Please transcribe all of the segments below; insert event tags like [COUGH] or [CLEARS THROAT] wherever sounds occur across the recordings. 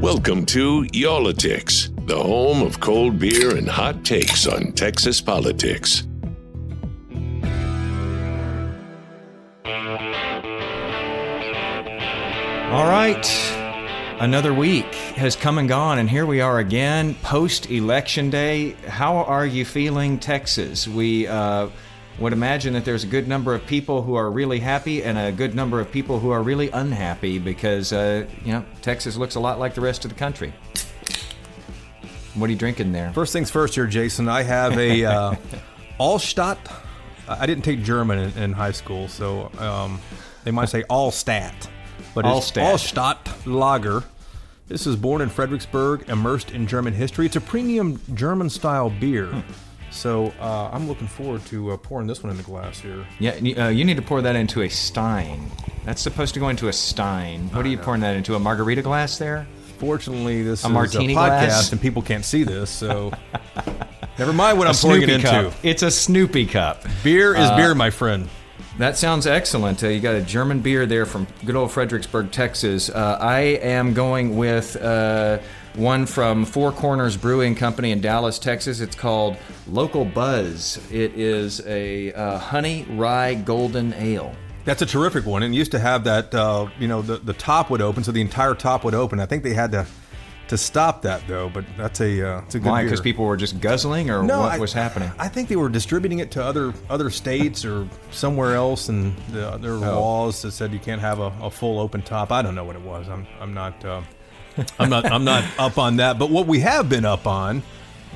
Welcome to Y'all-itics, the home of cold beer and hot takes on Texas politics. All right. Another week has come and gone, and here we are again, post election day. How are you feeling, Texas? We uh, would imagine that there's a good number of people who are really happy and a good number of people who are really unhappy because, uh, you know, Texas looks a lot like the rest of the country. What are you drinking there? First things first here, Jason. I have a [LAUGHS] uh, Altstadt. I didn't take German in, in high school, so um, they might say Allstat. But it's Allstat. Altstadt Lager. This is born in Fredericksburg, immersed in German history. It's a premium German style beer. Hmm. So uh, I'm looking forward to uh, pouring this one in the glass here. Yeah, uh, you need to pour that into a stein. That's supposed to go into a stein. What are you pouring that into? A margarita glass there? Fortunately, this A is martini a podcast glass? and people can't see this, so [LAUGHS] never mind what I'm pouring it Snoopy into. cup. It's a Snoopy cup. Beer is Uh, beer, my friend. That sounds excellent. Uh, you got a German beer there from good old Fredericksburg, Texas. Uh, I am going with uh, one from Four Corners Brewing Company in Dallas, Texas. It's called Local Buzz. It is a uh, honey rye golden ale. That's a terrific one. And used to have that, uh, you know, the, the top would open, so the entire top would open. I think they had to to stop that though. But that's a uh, it's a good Why? Because people were just guzzling, or No, what I- was happening? I think they were distributing it to other other states or somewhere else, and the, there were Oh. laws that said you can't have a, a full open top. I don't know what it was. I'm I'm not. Uh, I'm not. I'm not [LAUGHS] up on that. But what we have been up on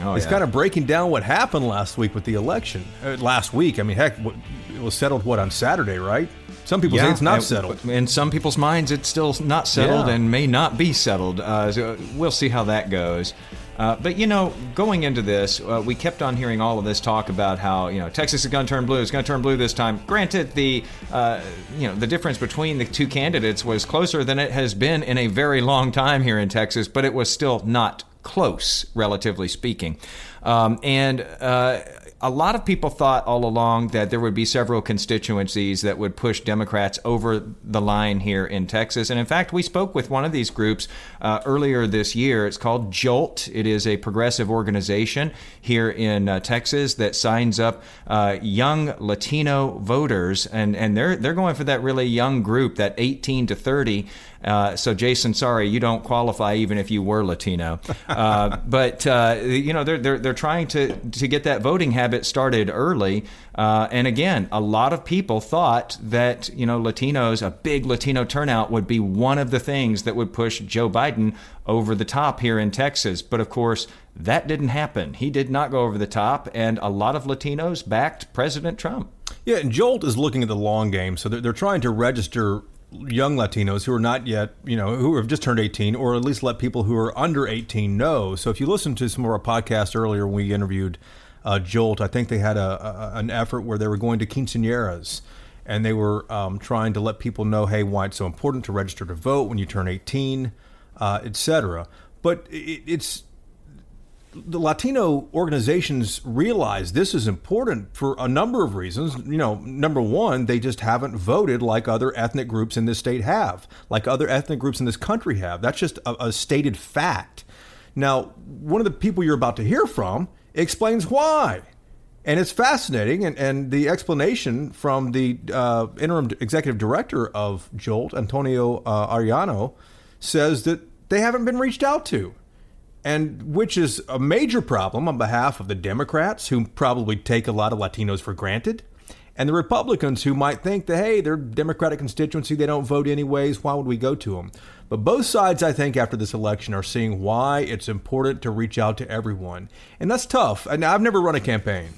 Oh, is yeah. kind of breaking down what happened last week with the election. Uh, last week, I mean, heck, it was settled what on Saturday, right? Some people say it's not and- settled. In some people's minds, it's still not settled Yeah. and may not be settled. Uh, so we'll see how that goes. Uh, but you know, going into this, uh, we kept on hearing all of this talk about how you know Texas is going to turn blue. It's going to turn blue this time. Granted, the uh, you know the difference between the two candidates was closer than it has been in a very long time here in Texas, but it was still not close, relatively speaking. Um, and uh, a lot of people thought all along that there would be several constituencies that would push Democrats over the line here in Texas. And in fact, we spoke with one of these groups uh, earlier this year. It's called JOLT. It is a progressive organization here in uh, Texas that signs up uh, young Latino voters, and, and they're they're going for that really young group, that 18 to 30. Uh, so, Jason, sorry, you don't qualify even if you were Latino. Uh, [LAUGHS] but uh, you know, they're, they're they're trying to to get that voting habit started early. Uh, and again, a lot of people thought that you know Latinos, a big Latino turnout, would be one of the things that would push Joe Biden over the top here in Texas. But of course, that didn't happen. He did not go over the top, and a lot of Latinos backed President Trump. Yeah, and Jolt is looking at the long game, so they're, they're trying to register young Latinos who are not yet, you know, who have just turned 18, or at least let people who are under 18 know. So if you listen to some of our podcasts earlier when we interviewed uh, Jolt, I think they had a, a an effort where they were going to quinceañeras, and they were um, trying to let people know, hey, why it's so important to register to vote when you turn 18, uh, et cetera. But it, it's the Latino organizations realize this is important for a number of reasons. You know, number one, they just haven't voted like other ethnic groups in this state have, like other ethnic groups in this country have. That's just a, a stated fact. Now, one of the people you're about to hear from explains why. And it's fascinating. And, and the explanation from the uh, interim executive director of Jolt, Antonio uh, Arellano, says that they haven't been reached out to and which is a major problem on behalf of the Democrats, who probably take a lot of Latinos for granted, and the Republicans, who might think that, hey, they're Democratic constituency, they don't vote anyways, why would we go to them? But both sides, I think, after this election are seeing why it's important to reach out to everyone. And that's tough. And I've never run a campaign,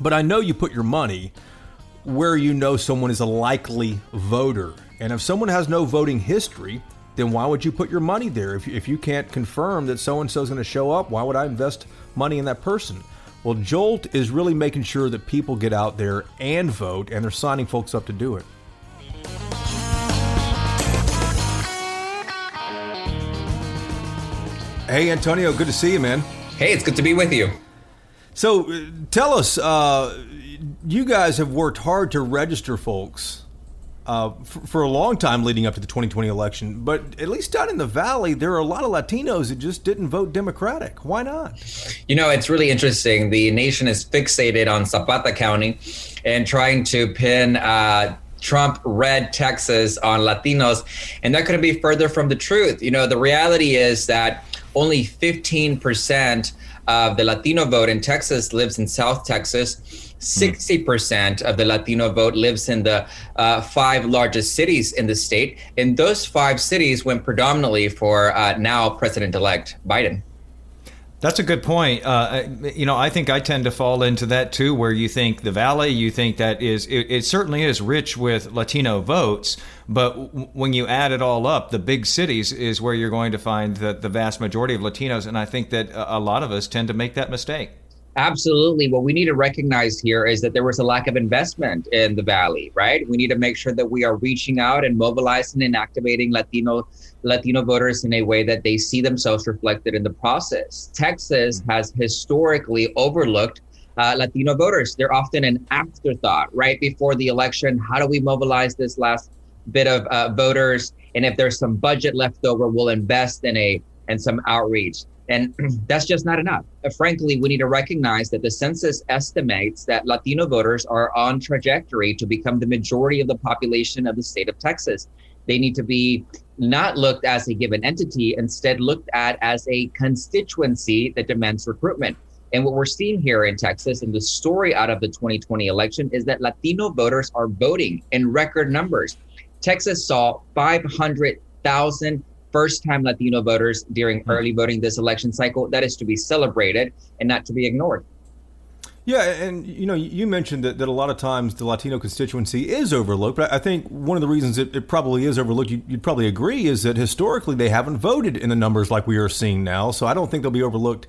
but I know you put your money where you know someone is a likely voter. And if someone has no voting history, then why would you put your money there? If, if you can't confirm that so and so is going to show up, why would I invest money in that person? Well, Jolt is really making sure that people get out there and vote, and they're signing folks up to do it. Hey, Antonio, good to see you, man. Hey, it's good to be with you. So, uh, tell us, uh, you guys have worked hard to register folks uh, for, for, a long time leading up to the 2020 election. But at least down in the Valley, there are a lot of Latinos that just didn't vote Democratic. Why not? You know, it's really interesting. The nation is fixated on Zapata County and trying to pin. Uh, Trump red Texas on Latinos, and that couldn't be further from the truth. You know, the reality is that only 15% of the Latino vote in Texas lives in South Texas. 60% of the Latino vote lives in the uh, five largest cities in the state. And those five cities went predominantly for uh, now President elect Biden. That's a good point. Uh, you know, I think I tend to fall into that too, where you think the Valley, you think that is, it, it certainly is rich with Latino votes, but w- when you add it all up, the big cities is where you're going to find the, the vast majority of Latinos. And I think that a lot of us tend to make that mistake. Absolutely. What we need to recognize here is that there was a lack of investment in the valley, right? We need to make sure that we are reaching out and mobilizing and activating Latino Latino voters in a way that they see themselves reflected in the process. Texas mm-hmm. has historically overlooked uh, Latino voters. They're often an afterthought right before the election. How do we mobilize this last bit of uh, voters? And if there's some budget left over, we'll invest in a and some outreach. And [CLEARS THROAT] that's just not enough. Uh, frankly, we need to recognize that the census estimates that Latino voters are on trajectory to become the majority of the population of the state of Texas. They need to be not looked as a given entity, instead looked at as a constituency that demands recruitment. And what we're seeing here in Texas and the story out of the 2020 election is that Latino voters are voting in record numbers. Texas saw 500,000 first time Latino voters during hmm. early voting this election cycle. That is to be celebrated and not to be ignored. Yeah, and you know, you mentioned that, that a lot of times the Latino constituency is overlooked, but I think one of the reasons it, it probably is overlooked, you, would probably agree, is that historically they haven't voted in the numbers like we are seeing now. So I don't think they'll be overlooked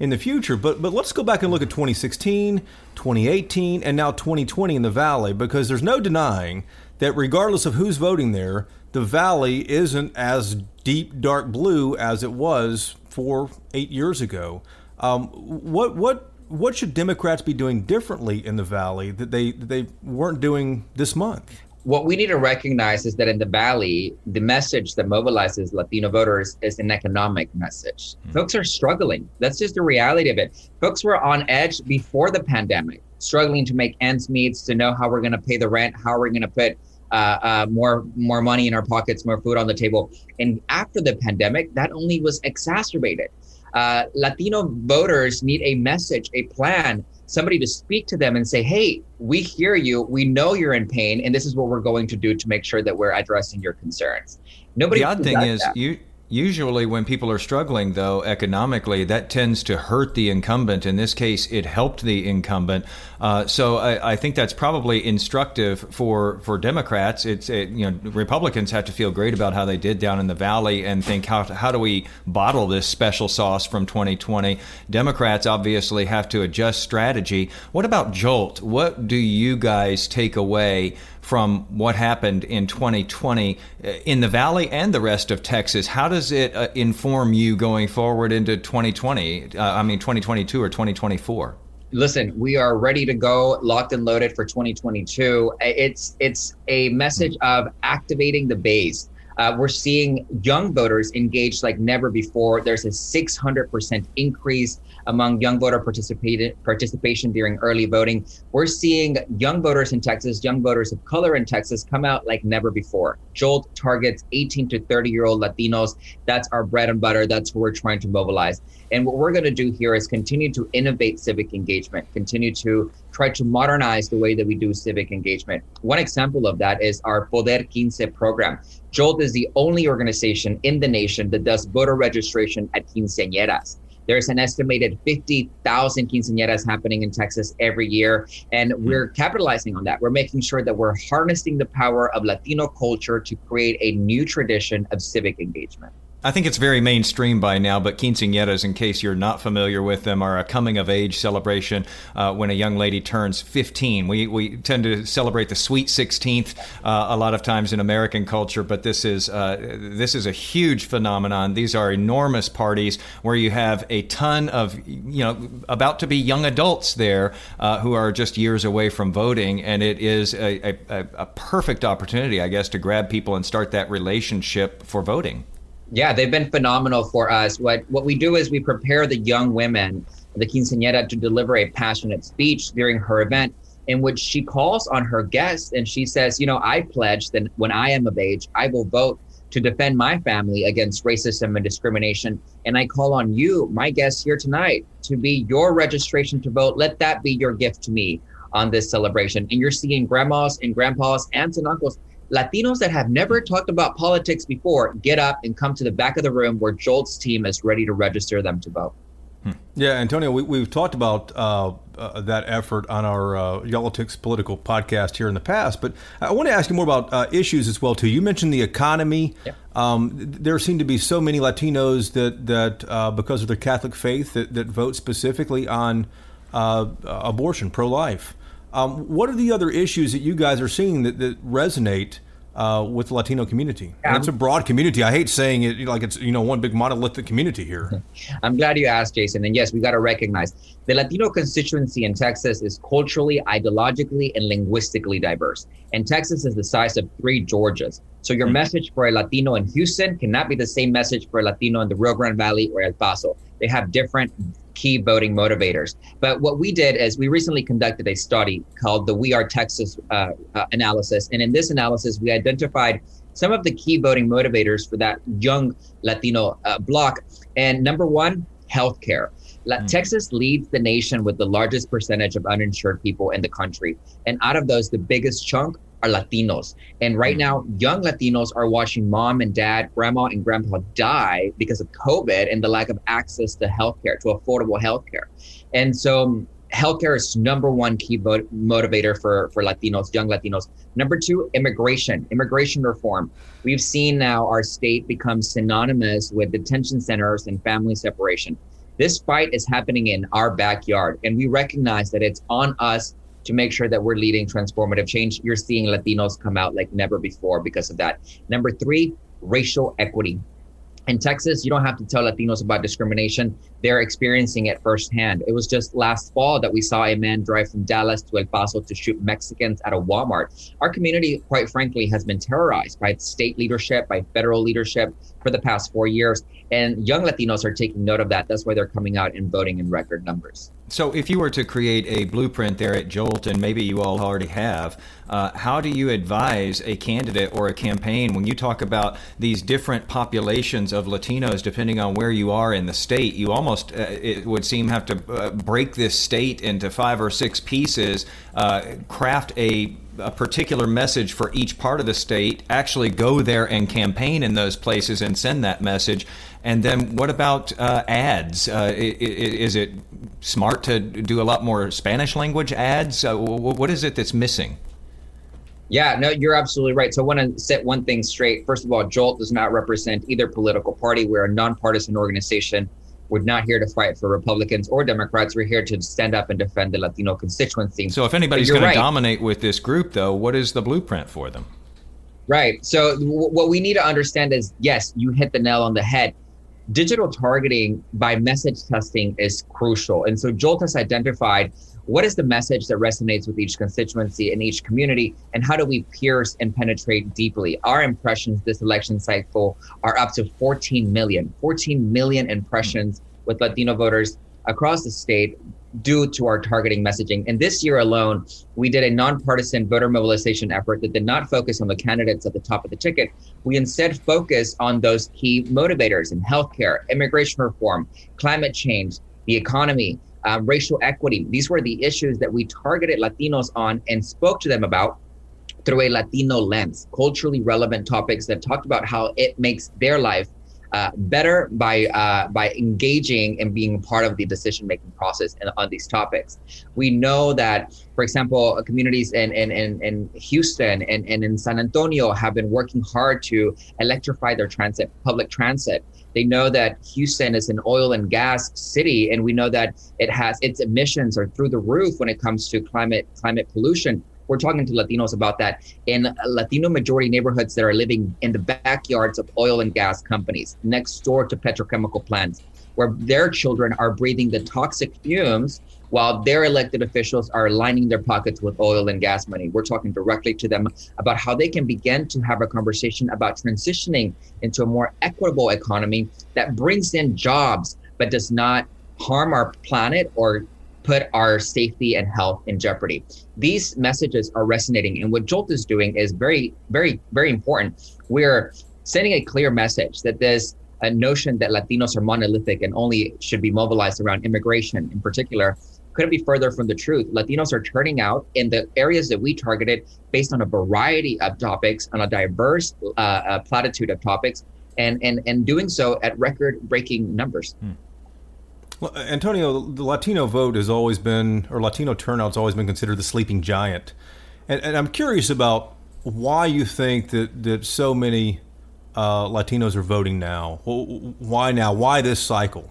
in the future. But but let's go back and look at 2016, 2018, and now 2020 in the Valley, because there's no denying that regardless of who's voting there, the Valley isn't as deep dark blue as it was four, eight years ago. Um, what what what should Democrats be doing differently in the Valley that they that they weren't doing this month? What we need to recognize is that in the Valley, the message that mobilizes Latino voters is an economic message. Mm-hmm. Folks are struggling. That's just the reality of it. Folks were on edge before the pandemic, struggling to make ends meet, to know how we're going to pay the rent, how we're going to put uh, uh, more more money in our pockets, more food on the table. And after the pandemic, that only was exacerbated. Uh, Latino voters need a message, a plan, somebody to speak to them and say, "Hey, we hear you. We know you're in pain, and this is what we're going to do to make sure that we're addressing your concerns." Nobody. The odd thing is, that. you Usually, when people are struggling, though, economically, that tends to hurt the incumbent. In this case, it helped the incumbent. Uh, so I, I, think that's probably instructive for, for Democrats. It's it, you know Republicans have to feel great about how they did down in the valley and think how how do we bottle this special sauce from 2020. Democrats obviously have to adjust strategy. What about Jolt? What do you guys take away from what happened in 2020 uh, in the Valley and the rest of Texas. How does it uh, inform you going forward into 2020? Uh, I mean, 2022 or 2024? Listen, we are ready to go, locked and loaded for 2022. It's it's a message of activating the base. Uh, we're seeing young voters engaged like never before. There's a 600% increase among young voter participation during early voting. We're seeing young voters in Texas, young voters of color in Texas come out like never before. Jolt targets 18 to 30 year old Latinos. That's our bread and butter. That's who we're trying to mobilize. And what we're going to do here is continue to innovate civic engagement, continue to try to modernize the way that we do civic engagement. One example of that is our Poder 15 program. Jolt is the only organization in the nation that does voter registration at quinceañeras. There's an estimated 50,000 quinceañeras happening in Texas every year. And hmm. we're capitalizing on that. We're making sure that we're harnessing the power of Latino culture to create a new tradition of civic engagement. I think it's very mainstream by now, but quinceañeras, in case you're not familiar with them, are a coming of age celebration uh, when a young lady turns 15. We, we tend to celebrate the sweet 16th uh, a lot of times in American culture, but this is uh, this is a huge phenomenon. These are enormous parties where you have a ton of you know about to be young adults there uh, who are just years away from voting, and it is a, a, a perfect opportunity, I guess, to grab people and start that relationship for voting. Yeah, they've been phenomenal for us. What what we do is we prepare the young women, the quinceañera, to deliver a passionate speech during her event in which she calls on her guests and she says, you know, I pledge that when I am of age, I will vote to defend my family against racism and discrimination. And I call on you, my guests here tonight, to be your registration to vote. Let that be your gift to me on this celebration. And you're seeing grandmas and grandpas, aunts and uncles Latinos that have never talked about politics before get up and come to the back of the room where Jolt's team is ready to register them to vote. Hmm. Yeah, Antonio, we, have talked about uh, uh, that effort on our uh, Y'all-itics political podcast here in the past, but I want to ask you more about uh, issues as well too. You mentioned the economy. Yeah. Um, there seem to be so many Latinos that that uh, because of their Catholic faith that, that vote specifically on uh, abortion, pro-life. Um, what are the other issues that you guys are seeing that, that resonate uh, with the Latino community? And it's a broad community. I hate saying it like it's you know one big monolithic community here. [LAUGHS] I'm glad you asked, Jason. And yes, we got to recognize the Latino constituency in Texas is culturally, ideologically, and linguistically diverse. And Texas is the size of three Georgias. So your mm-hmm. message for a Latino in Houston cannot be the same message for a Latino in the Rio Grande Valley or El Paso. They have different key voting motivators. But what we did is we recently conducted a study called the We Are Texas uh, uh, analysis. And in this analysis, we identified some of the key voting motivators for that young Latino uh, bloc. And number one, healthcare. mm. Texas leads the nation with the largest percentage of uninsured people in the country. And out of those, the biggest chunk are Latinos. And right mm. now, young Latinos are watching mom and dad, grandma and grandpa die because of COVID and the lack of access to healthcare, to affordable healthcare. And so um, healthcare is number one key vote, motivator for, for Latinos, young Latinos. Number two, immigration, immigration reform. We've seen now our state become synonymous with detention centers and family separation. This fight is happening in our backyard, and we recognize that it's on us to make sure that we're leading transformative change. You're seeing Latinos come out like never before because of that. Number three, racial equity. In Texas, you don't have to tell Latinos about discrimination. They're experiencing it firsthand. It was just last fall that we saw a man drive from Dallas to El Paso to shoot Mexicans at a Walmart. Our community, quite frankly, has been terrorized by state leadership, by federal leadership for the past four years. And young Latinos are taking note of that. That's why they're coming out and voting in record numbers. So, if you were to create a blueprint there at Jolt, and maybe you all already have, uh, how do you advise a candidate or a campaign when you talk about these different populations of Latinos, depending on where you are in the state? You almost, uh, it would seem, have to uh, break this state into five or six pieces, uh, craft a a particular message for each part of the state, actually go there and campaign in those places and send that message. And then what about uh, ads? Uh, is it smart to do a lot more Spanish language ads? Uh, what is it that's missing? Yeah, no, you're absolutely right. So I want to set one thing straight. First of all, Jolt does not represent either political party. We're a nonpartisan organization. We're not here to fight for Republicans or Democrats. We're here to stand up and defend the Latino constituency. So if anybody's going right. to dominate with this group, though, what is the blueprint for them? Right. So w- what we need to understand is, yes, you hit the nail on the head digital targeting by message testing is crucial. And so Jolt has identified what is the message that resonates with each constituency and each community, and how do we pierce and penetrate deeply? Our impressions this election cycle are up to 14 million, 14 million impressions with Latino voters across the state due to our targeting messaging. And this year alone, we did a nonpartisan voter mobilization effort that did not focus on the candidates at the top of the ticket. We instead focused on those key motivators in healthcare, immigration reform, climate change, the economy, uh, racial equity. These were the issues that we targeted Latinos on and spoke to them about through a Latino lens, culturally relevant topics that talked about how it makes their life uh, better by uh, by engaging and being part of the decision making process on these topics. We know that, for example, communities in in, in, in Houston and, and in San Antonio have been working hard to electrify their transit, public transit. They know that Houston is an oil and gas city, and we know that it has its emissions are through the roof when it comes to climate climate pollution. We're talking to Latinos about that. In Latino majority neighborhoods that are living in the backyards of oil and gas companies next door to petrochemical plants, where their children are breathing the toxic fumes while their elected officials are lining their pockets with oil and gas money. We're talking directly to them about how they can begin to have a conversation about transitioning into a more equitable economy that brings in jobs but does not harm our planet or put our safety and health in jeopardy. These messages are resonating, and what Jolt is doing is very, very, very important. We're sending a clear message that this a notion that Latinos are monolithic and only should be mobilized around immigration in particular couldn't be further from the truth. Latinos are turning out in the areas that we targeted based on a variety of topics, on a diverse uh, uh, platitude of topics, and, and, and doing so at record breaking numbers. Hmm. Well, Antonio, the Latino vote has always been, or Latino turnout has always been considered the sleeping giant. And, and I'm curious about why you think that, that so many uh, Latinos are voting now. Why now? Why this cycle?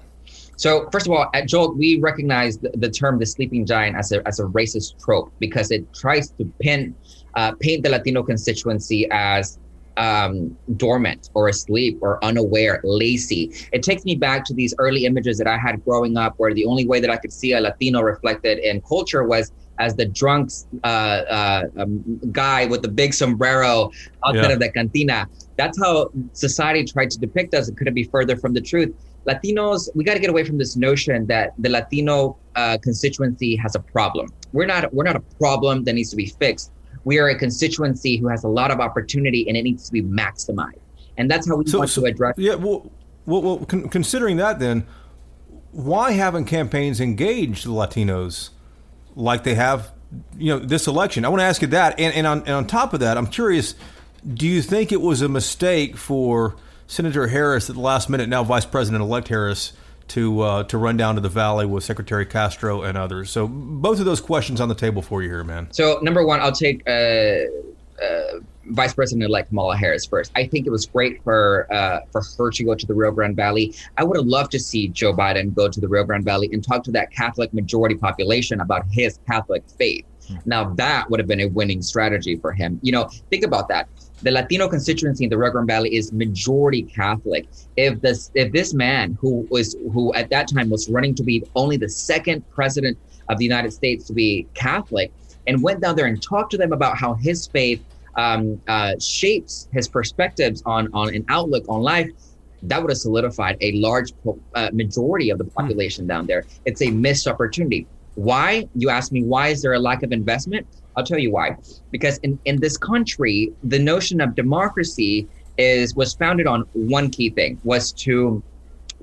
So, first of all, at Jolt, we recognize the, the, term the sleeping giant as a, as a racist trope because it tries to pin, uh, paint the Latino constituency as um, dormant or asleep or unaware, lazy. It takes me back to these early images that I had growing up, where the only way that I could see a Latino reflected in culture was as the drunk uh, uh, um, guy with the big sombrero outside yeah. of the cantina. That's how society tried to depict us. It couldn't be further from the truth. Latinos, we got to get away from this notion that the Latino uh, constituency has a problem. We're not. We're not a problem that needs to be fixed we are a constituency who has a lot of opportunity and it needs to be maximized. And that's how we so, want so, to address Yeah, well, well, well con- considering that then, why haven't campaigns engaged the Latinos like they have, you know, this election? I want to ask you that. And, and, on, and on top of that, I'm curious, do you think it was a mistake for Senator Harris at the last minute, now Vice President-elect Harris, to uh, to run down to the valley with Secretary Castro and others. So both of those questions on the table for you here, man. So number one, I'll take. Uh, uh, Vice President-elect Kamala Harris first. I think it was great for uh, for her to go to the Rio Grande Valley. I would have loved to see Joe Biden go to the Rio Grande Valley and talk to that Catholic majority population about his Catholic faith. Hmm. Now that would have been a winning strategy for him. You know, think about that the Latino constituency in the Rio Grande Valley is majority Catholic. If this if this man who was who at that time was running to be only the second president of the United States to be Catholic and went down there and talked to them about how his faith um, uh, shapes his perspectives on on an outlook on life, that would have solidified a large uh, majority of the hmm. population down there. It's a missed opportunity. Why? You ask me, why is there a lack of investment? I'll tell you why. Because in, in this country, the notion of democracy is was founded on one key thing was to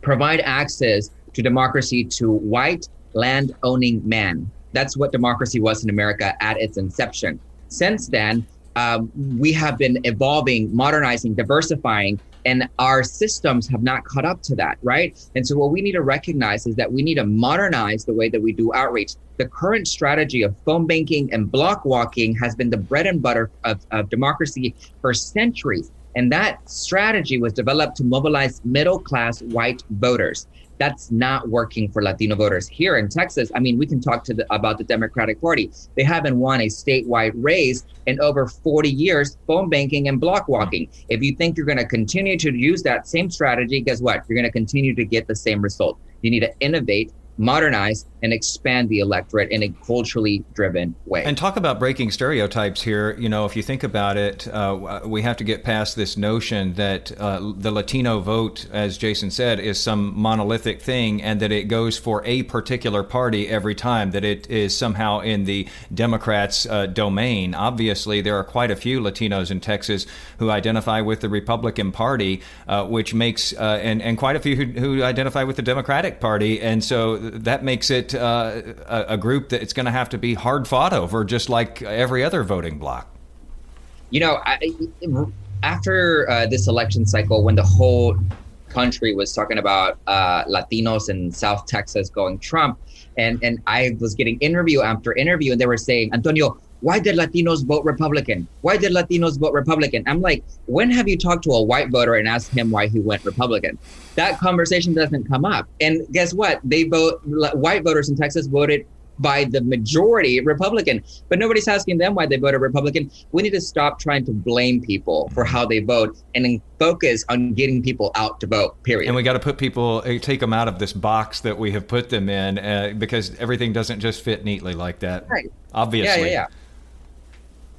provide access to democracy to white land owning men. That's what democracy was in America at its inception. Since then, um, we have been evolving, modernizing, diversifying, and our systems have not caught up to that, right? And so, what we need to recognize is that we need to modernize the way that we do outreach. The current strategy of phone banking and block walking has been the bread and butter of, of democracy for centuries. And that strategy was developed to mobilize middle class white voters that's not working for Latino voters here in Texas. I mean, we can talk to the, about the Democratic Party. They haven't won a statewide race in over 40 years, phone banking and block walking. If you think you're going to continue to use that same strategy, guess what? You're going to continue to get the same result. You need to innovate modernize and expand the electorate in a culturally driven way. And talk about breaking stereotypes here. You know, if you think about it, uh, we have to get past this notion that uh, the Latino vote, as Jason said, is some monolithic thing and that it goes for a particular party every time, that it is somehow in the Democrats' uh, domain. Obviously, there are quite a few Latinos in Texas who identify with the Republican Party, uh, which makes, uh, and, and quite a few who, who identify with the Democratic Party. And so that makes it uh, a, group that it's going to have to be hard fought over, just like every other voting bloc. You know, I, after uh, this election cycle, when the whole country was talking about uh, Latinos in South Texas going Trump, and and I was getting interview after interview, and they were saying, Antonio, why did Latinos vote Republican? Why did Latinos vote Republican? I'm like, when have you talked to a white voter and asked him why he went Republican? That conversation doesn't come up. And guess what? They vote, white voters in Texas voted by the majority Republican, but nobody's asking them why they voted Republican. We need to stop trying to blame people for how they vote and focus on getting people out to vote. Period. And we got to put people, uh, take them out of this box that we have put them in, uh, because everything doesn't just fit neatly like that. Right. Obviously. Yeah, yeah, yeah.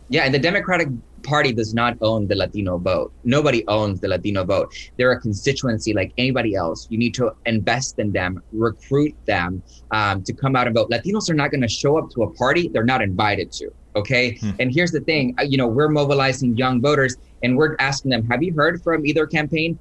Yeah, and the Democratic Party does not own the Latino vote. Nobody owns the Latino vote. They're a constituency like anybody else. You need to invest in them, recruit them um, to come out and vote. Latinos are not going to show up to a party they're not invited to. Okay. Hmm. And here's the thing uh, you know, we're mobilizing young voters and we're asking them, have you heard from either campaign?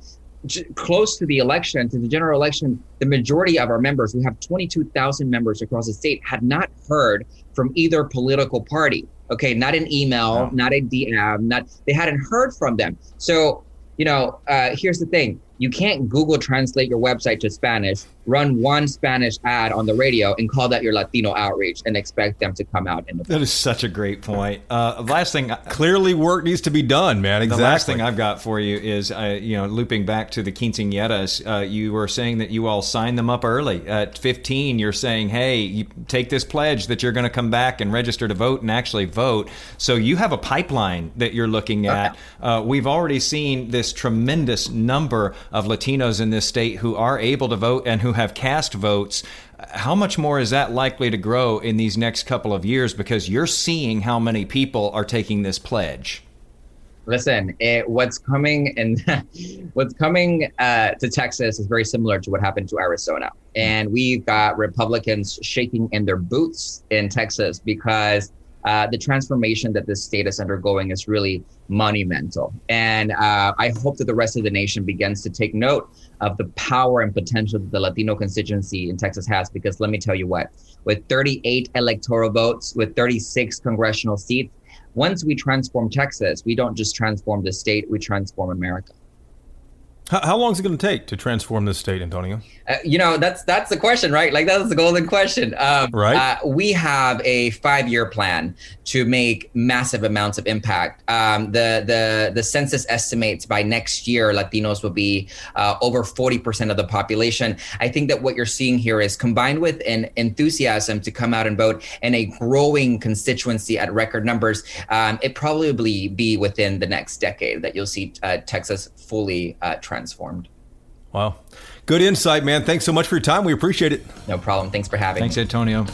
close to the election, to the general election, the majority of our members, we have 22,000 members across the state, had not heard from either political party. Okay, not an email, not a DM, not they hadn't heard from them. So, you know, uh, here's the thing: you can't Google translate your website to Spanish run one Spanish ad on the radio and call that your Latino outreach and expect them to come out. In the that is such a great point. Uh, last thing, clearly work needs to be done, man. Exactly. The last thing I've got for you is, uh, you know, looping back to the quinceañeras. Uh, you were saying that you all signed them up early at 15. You're saying, hey, you take this pledge that you're going to come back and register to vote and actually vote. So you have a pipeline that you're looking at. Uh, we've already seen this tremendous number of Latinos in this state who are able to vote and who have cast votes. How much more is that likely to grow in these next couple of years because you're seeing how many people are taking this pledge? Listen, it, what's coming and [LAUGHS] what's coming uh, to Texas is very similar to what happened to Arizona, and we've got Republicans shaking in their boots in Texas because uh, the transformation that this state is undergoing is really monumental. And uh, I hope that the rest of the nation begins to take note of the power and potential that the Latino constituency in Texas has. Because let me tell you what, with 38 electoral votes, with 36 congressional seats, once we transform Texas, we don't just transform the state, we transform America. How, how long is it going to take to transform this state, Antonio? Uh, you know, that's that's the question, right? Like that's the golden question. Um, right. Uh, we have a five-year plan to make massive amounts of impact. Um, the the the census estimates by next year, Latinos will be uh, over forty percent of the population. I think that what you're seeing here is combined with an enthusiasm to come out and vote and a growing constituency at record numbers. Um, it probably be within the next decade that you'll see uh, Texas fully uh, transformed. Wow. Good insight, man. Thanks so much for your time. We appreciate it. No problem. Thanks for having Thanks, me. Thanks, Antonio.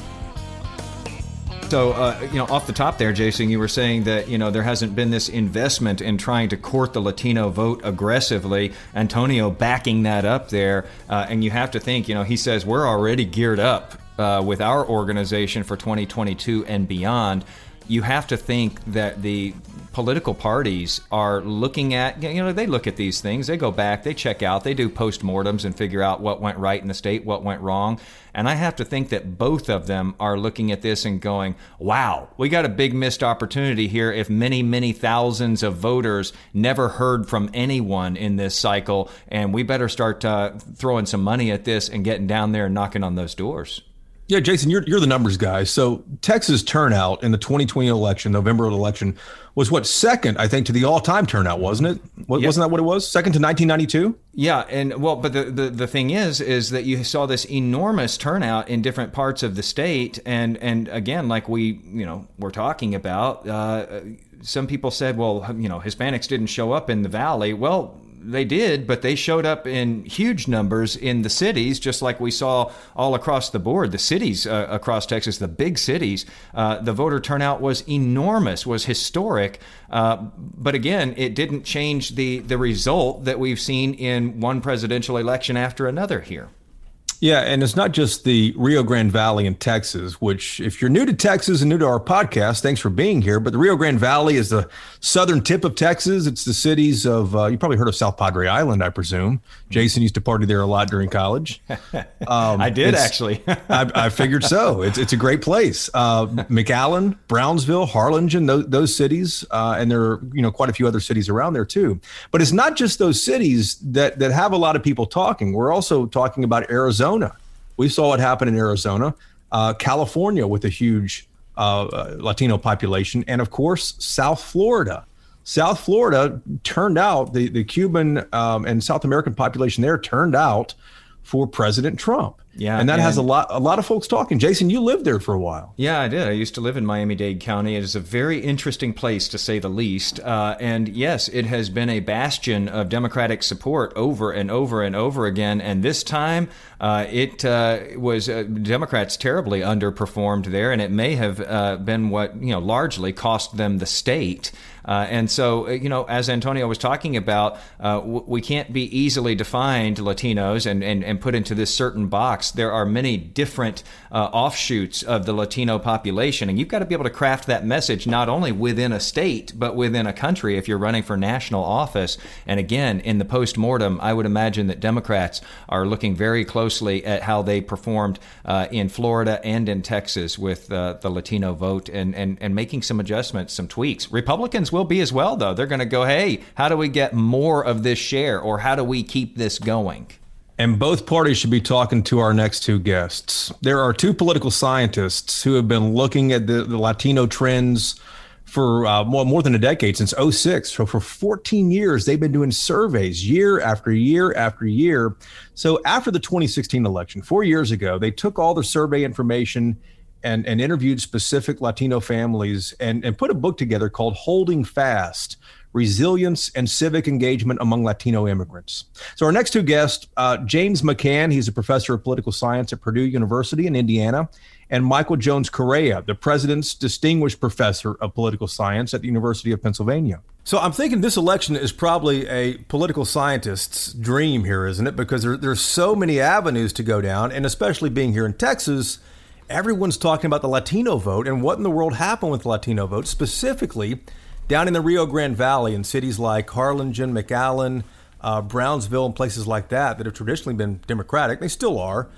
So, uh, you know, off the top there, Jason, you were saying that, you know, there hasn't been this investment in trying to court the Latino vote aggressively. Antonio backing that up there. Uh, and you have to think, you know, he says we're already geared up uh, with our organization for 2022 and beyond. You have to think that the political parties are looking at, you know, they look at these things, they go back, they check out, they do postmortems and figure out what went right in the state, what went wrong. And I have to think that both of them are looking at this and going, wow, we got a big missed opportunity here if many, many thousands of voters never heard from anyone in this cycle. And we better start uh, throwing some money at this and getting down there and knocking on those doors. Yeah, Jason, you're you're the numbers guy. So Texas turnout in the 2020 election, November election, was what second, I think, to the all-time turnout, wasn't it? Yep. Wasn't that what it was? Second to 1992. Yeah, and well, but the, the the thing is, is that you saw this enormous turnout in different parts of the state, and and again, like we you know we're talking about. Uh, some people said, well, you know, Hispanics didn't show up in the valley. Well, they did, but they showed up in huge numbers in the cities, just like we saw all across the board. The cities uh, across Texas, the big cities, uh, the voter turnout was enormous, was historic. Uh, but again, it didn't change the the result that we've seen in one presidential election after another here. Yeah, and it's not just the Rio Grande Valley in Texas, which, if you're new to Texas and new to our podcast, thanks for being here. But the Rio Grande Valley is the southern tip of Texas. It's the cities of, uh, you probably heard of South Padre Island, I presume. Jason used to party there a lot during college. [LAUGHS] Um, I did actually. [LAUGHS] I, I, figured so. It's, it's a great place. Uh, McAllen, Brownsville, Harlingen, those, those cities, uh, and there are you know quite a few other cities around there too. But it's not just those cities that that have a lot of people talking. We're also talking about Arizona. We saw what happened in Arizona, uh, California with a huge uh, uh, Latino population, and of course South Florida. South Florida turned out the the Cuban um, and South American population there turned out for President Trump. Yeah, and that and has a lot a lot of folks talking. Jason, you lived there for a while. Yeah, I did. I used to live in Miami-Dade County. It is a very interesting place to say the least. Uh, and yes, it has been a bastion of Democratic support over and over and over again. And this time, uh, it uh, was uh, Democrats terribly underperformed there, and it may have uh, been what you know largely cost them the state. Uh, and so, uh, you know, as Antonio was talking about, uh, w- we can't be easily defined Latinos and, and, and put into this certain box. There are many different uh, offshoots of the Latino population, and you've got to be able to craft that message not only within a state, but within a country if you're running for national office. And again, in the post mortem, I would imagine that Democrats are looking very closely at how they performed uh, in Florida and in Texas with uh, the Latino vote and, and, and making some adjustments, some tweaks. Republicans will be as well, though. They're going to go, hey, how do we get more of this share or how do we keep this going? And both parties should be talking to our next two guests. There are two political scientists who have been looking at the, the Latino trends for uh, more, more than a decade, since 06. So for 14 years, they've been doing surveys year after year after year. So after the 2016 election, four years ago, they took all the survey information and, and interviewed specific Latino families and, and put a book together called Holding Fast Resilience and Civic Engagement Among Latino Immigrants. So, our next two guests, uh, James McCann, he's a professor of political science at Purdue University in Indiana, and Michael Jones Correa, the president's distinguished professor of political science at the University of Pennsylvania. So I'm thinking this election is probably a political scientist's dream here, isn't it? Because there, there's so many avenues to go down, and especially being here in Texas, everyone's talking about the Latino vote and what in the world happened with the Latino vote, specifically down in the Rio Grande Valley in cities like Harlingen, McAllen, uh, Brownsville, and places like that that have traditionally been Democratic. They still are,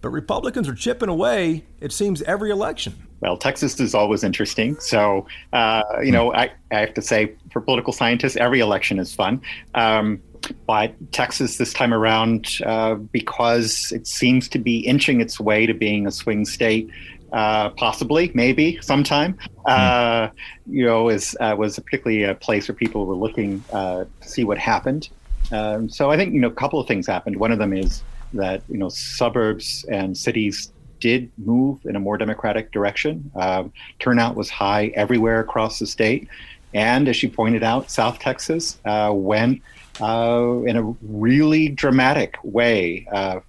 but Republicans are chipping away, it seems, every election. Well, Texas is always interesting. So, uh, you know, I, I, have to say, for political scientists, every election is fun. Um, but Texas this time around, uh, because it seems to be inching its way to being a swing state, uh, possibly, maybe, sometime, uh, you know, is uh, was particularly a place where people were looking uh, to see what happened. Um, so I think you know a couple of things happened. One of them is that you know suburbs and cities did move in a more democratic direction. Um, turnout was high everywhere across the state, and as you pointed out, South Texas uh, went uh, in a really dramatic way uh,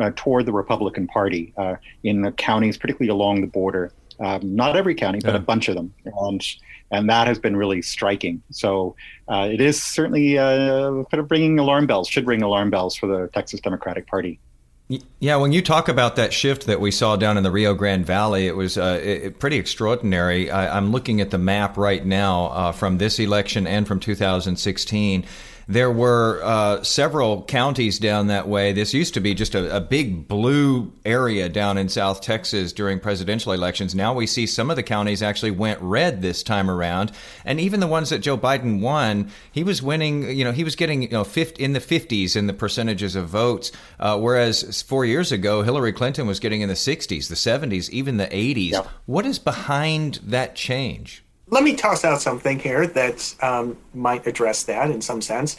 uh, toward the Republican Party uh, in the counties, particularly along the border. Um, not every county, but yeah. a bunch of them, and and that has been really striking. So uh, it is certainly kind of bringing alarm bells. Should ring alarm bells for the Texas Democratic Party. Yeah, when you talk about that shift that we saw down in the Rio Grande Valley, it was uh, it, pretty extraordinary. I, am looking at the map right now uh, from this election and from 2016 there were uh, several counties down that way. This used to be just a, a, big blue area down in South Texas during presidential elections. Now we see some of the counties actually went red this time around, and even the ones that Joe Biden won, he was winning. You know, he was getting you know 50, in the 50s in the percentages of votes, uh, whereas four years ago Hillary Clinton was getting in the 60s, the 70s, even the 80s. Yep. What is behind that change? Let me toss out something here that um, might address that in some sense.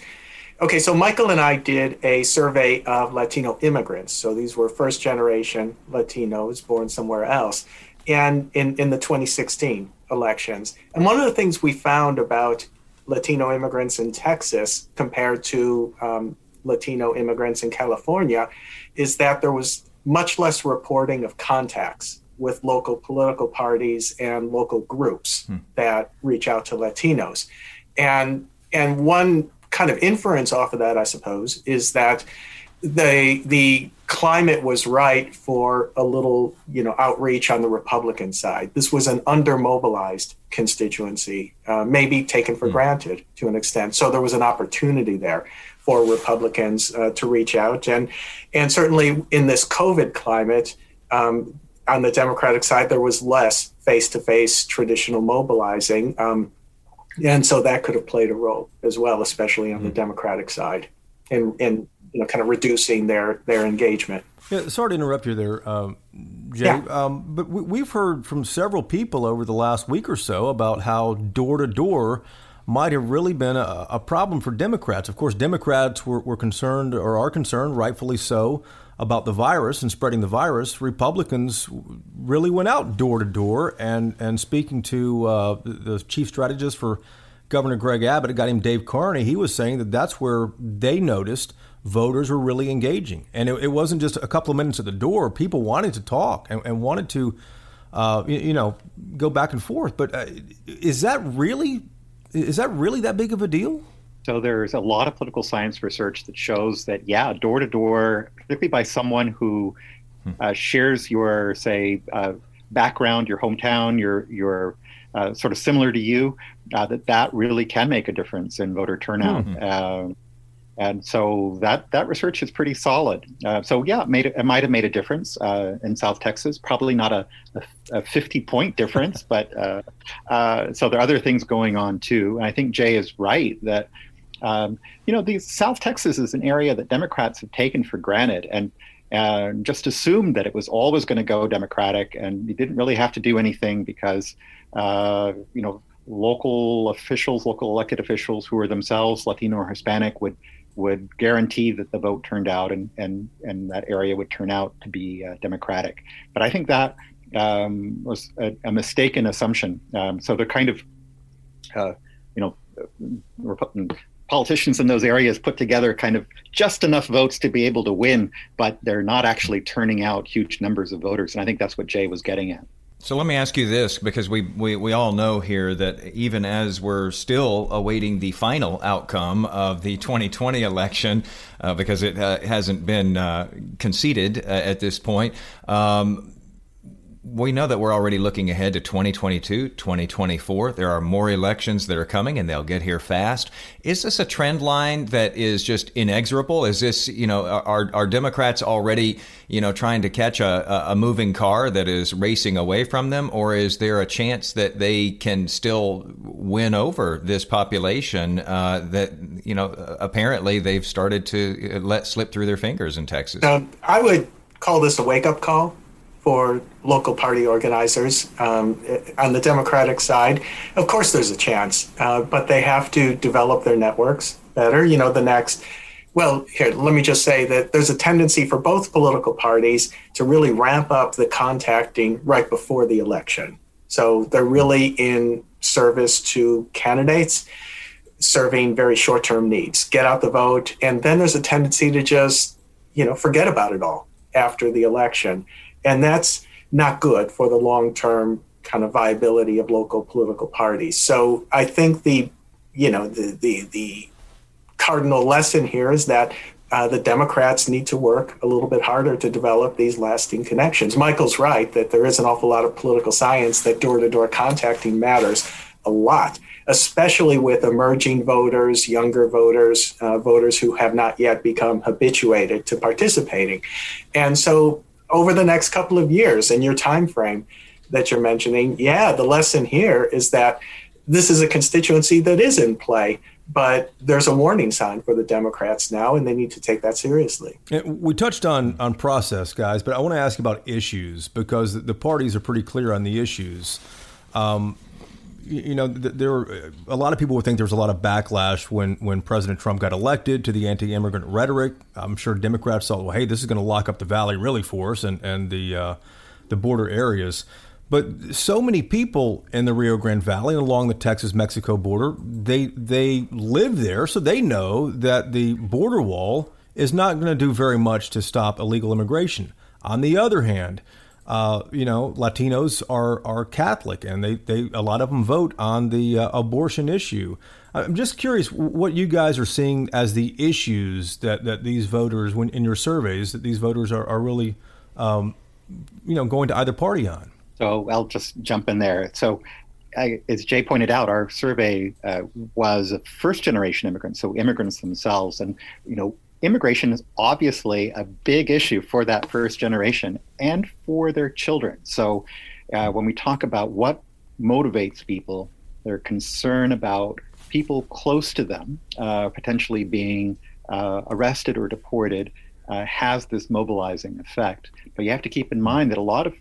Okay, so Michael and I did a survey of Latino immigrants. So these were first generation Latinos born somewhere else, and in, in the 2016 elections. And one of the things we found about Latino immigrants in Texas compared to um, Latino immigrants in California is that there was much less reporting of contacts with local political parties and local groups hmm. that reach out to Latinos. And and one kind of inference off of that, I suppose, is that the the climate was right for a little, you know, outreach on the Republican side. This was an undermobilized constituency, uh, maybe taken for mm. granted to an extent. So there was an opportunity there for Republicans uh, to reach out, and and certainly in this COVID climate. Um, on the Democratic side, there was less face-to-face traditional mobilizing, um, and so that could have played a role as well, especially on mm the hmm. Democratic side, in, in you know, kind of reducing their their engagement. Yeah, sorry to interrupt you there, um, Jay. Yeah. Um, but we, have heard from several people over the last week or so about how door to door might have really been a, a, problem for Democrats. Of course, Democrats were, were concerned or are concerned, rightfully so, about the virus and spreading the virus. Republicans really went out door to door and and speaking to uh, the chief strategist for Governor Greg Abbott, a guy named Dave Carney, he was saying that that's where they noticed voters were really engaging. And it, it, wasn't just a couple of minutes at the door. People wanted to talk and, and wanted to, uh, you, you, know, go back and forth. But uh, is that really is that really that big of a deal? So there's a lot of political science research that shows that yeah, door to door, particularly by someone who hmm. uh, shares your say uh, background, your hometown, your your uh, sort of similar to you, uh, that that really can make a difference in voter turnout. Mm-hmm and so that that research is pretty solid. Uh, so yeah, it made it, might have made a difference uh, in South Texas. Probably not a, a, a 50 point difference, [LAUGHS] but uh, uh, so there are other things going on too. And I think Jay is right that um, you know the South Texas is an area that Democrats have taken for granted and. And just assumed that it was always going to go Democratic, and you didn't really have to do anything because, uh, you know, local officials, local elected officials who are themselves Latino or Hispanic would would guarantee that the vote turned out and and and that area would turn out to be uh, democratic. But I think that um, was a, a, mistaken assumption. Um, so they're kind of, uh, you know, politicians in those areas put together kind of just enough votes to be able to win, but they're not actually turning out huge numbers of voters. And I think that's what Jay was getting at. So let me ask you this, because we, we, we all know here that even as we're still awaiting the final outcome of the 2020 election, uh, because it uh, hasn't been uh, conceded uh, at this point, um, we know that we're already looking ahead to 2022, 2024. There are more elections that are coming and they'll get here fast. Is this a trend line that is just inexorable? Is this, you know, are, are Democrats already, you know, trying to catch a, a moving car that is racing away from them? Or is there a chance that they can still win over this population uh, that, you know, apparently they've started to let slip through their fingers in Texas? Um, I would call this a wake up call for local party organizers um, on the Democratic side. Of course, there's a chance, uh, but they have to develop their networks better. You know, the next. Well, here, let me just say that there's a tendency for both political parties to really ramp up the contacting right before the election. So they're really in service to candidates serving very short term needs, get out the vote. And then there's a tendency to just, you know, forget about it all after the election and that's not good for the long term kind of viability of local political parties. So I think the you know the the the cardinal lesson here is that uh, the Democrats need to work a little bit harder to develop these lasting connections. Michael's right that there is an awful lot of political science that door to door contacting matters a lot, especially with emerging voters, younger voters, uh, voters who have not yet become habituated to participating. And so over the next couple of years in your time frame that you're mentioning, yeah, the lesson here is that this is a constituency that is in play, but there's a warning sign for the Democrats now, and they need to take that seriously. We touched on on process, guys, but I want to ask about issues because the parties are pretty clear on the issues. Um, you know, there were, a lot of people would think there was a lot of backlash when when President Trump got elected to the anti-immigrant rhetoric. I'm sure Democrats thought, well, hey, this is going to lock up the valley really for us and and the uh, the border areas. But so many people in the Rio Grande Valley and along the Texas-Mexico border, they they live there, so they know that the border wall is not going to do very much to stop illegal immigration. On the other hand, uh, you know, Latinos are are Catholic, and they, they a lot of them vote on the uh, abortion issue. I'm just curious what you guys are seeing as the issues that, that these voters, when in your surveys, that these voters are, are really, um, you know, going to either party on. So I'll just jump in there. So, I, as Jay pointed out, our survey uh, was first generation immigrants, so immigrants themselves, and you know, immigration is obviously a big issue for that first generation and for their children. So, uh, when we talk about what motivates people, their concern about people close to them uh, potentially being uh, arrested or deported uh, has this mobilizing effect. But you have to keep in mind that a lot of,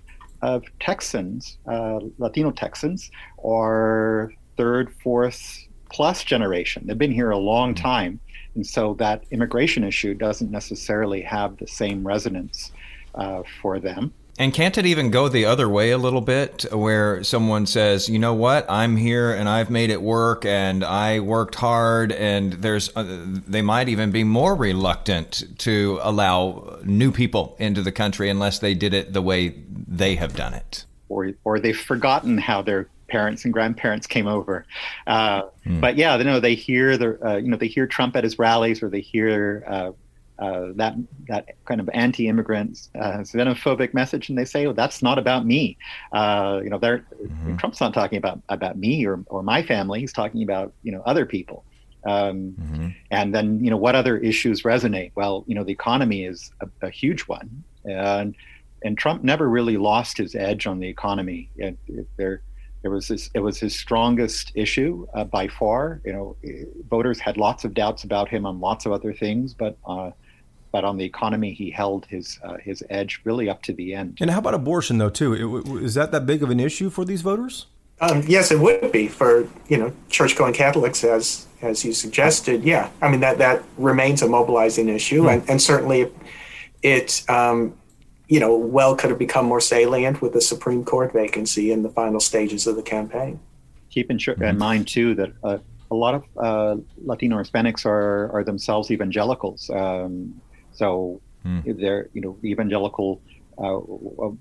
of Texans, uh, Latino Texans, are third, fourth plus generation. They've been here a long time. And so that immigration issue doesn't necessarily have the same resonance uh, for them. And can't it even go the other way a little bit where someone says, you know what, I'm here and I've made it work and I worked hard and there's, uh, they might even be more reluctant to allow new people into the country unless they did it the way they have done it. Or, or they've forgotten how their parents and grandparents came over. Uh, mm. But yeah, you know, they hear the, uh, you know, they hear Trump at his rallies or they hear, uh, uh, that that kind of anti-immigrant uh, xenophobic message, and they say, "Well, that's not about me." Uh, you know, they're, mm-hmm. Trump's not talking about about me or or my family. He's talking about you know other people. Um, mm-hmm. And then you know what other issues resonate? Well, you know the economy is a, a huge one, and and Trump never really lost his edge on the economy. It, it, there there was this, it was his strongest issue uh, by far. You know, voters had lots of doubts about him on lots of other things, but uh, but on the economy, he held his uh, his edge really up to the end. And how about abortion, though? Too it, is that that big of an issue for these voters? Um, yes, it would be for you know church-going Catholics, as as you suggested. Yeah, I mean that that remains a mobilizing issue, mm and, and certainly it um, you know well could have become more salient with the Supreme Court vacancy in the final stages of the campaign. Keep in, in mind too that. Uh, a lot of uh, Latino Hispanics are, are themselves evangelicals. Um, so mm. they're, you know, evangelical uh,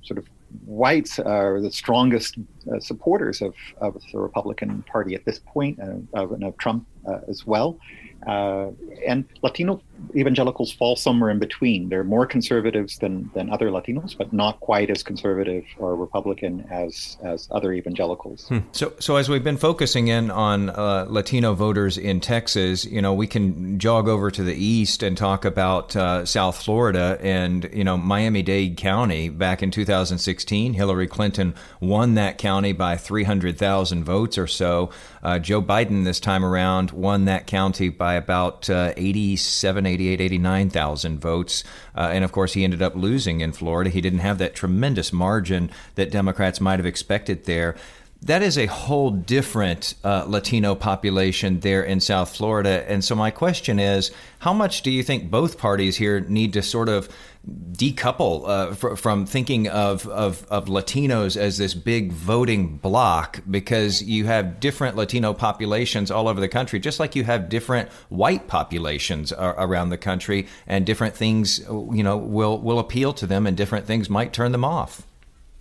sort of whites are the strongest uh, supporters of, of the Republican Party at this point, uh, of, and of Trump uh, as well. Uh, and Latino evangelicals fall somewhere in between. They're more conservatives than, than other Latinos, but not quite as conservative or Republican as as other evangelicals. Hmm. So, so as we've been focusing in on uh, Latino voters in Texas, you know, we can jog over to the east and talk about uh, South Florida and you know Miami-Dade County. Back in 2016, Hillary Clinton won that county by 300,000 votes or so. Uh, Joe Biden this time around won that county by about uh, 87, 88, 89,000 votes. Uh, and of course, he ended up losing in Florida. He didn't have that tremendous margin that Democrats might have expected there that is a whole different uh, Latino population there in South Florida. And so, my question is how much do you think both parties here need to sort of decouple uh, fr- from thinking of, of, of, Latinos as this big voting bloc because you have different Latino populations all over the country, just like you have different white populations around the country, and different things you know will will appeal to them, and different things might turn them off.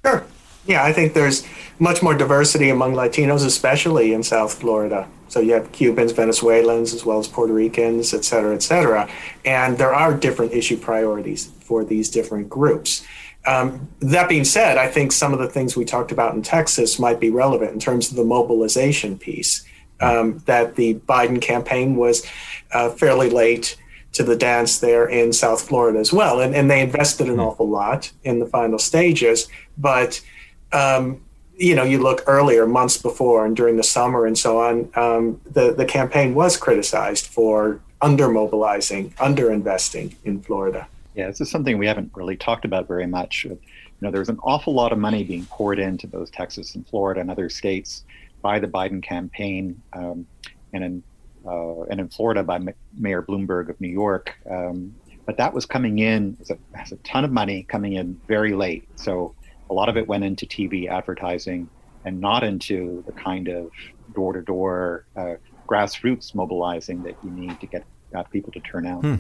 Sure. Yeah, I think there's much more diversity among Latinos, especially in South Florida. So you have Cubans, Venezuelans, as well as Puerto Ricans, et cetera, et cetera. And there are different issue priorities for these different groups. Um, that being said, I think some of the things we talked about in Texas might be relevant in terms of the mobilization piece. Um, that the Biden campaign was uh, fairly late to the dance there in South Florida as well. And, and they invested an hmm. awful lot in the final stages. But um, you know, you look earlier, months before, and during the summer and so on, um, the the campaign was criticized for under mobilizing, under investing in Florida. Yeah, this is something we haven't really talked about very much. You know, there's an awful lot of money being poured into both Texas and Florida and other states by the Biden campaign, um, and in uh, and in Florida by Mayor Bloomberg of New York. Um, but that was coming in as a, as a ton of money coming in very late. So a lot of it went into TV advertising and not into the kind of door to door grassroots mobilizing that you need to get got people to turn out. Hmm.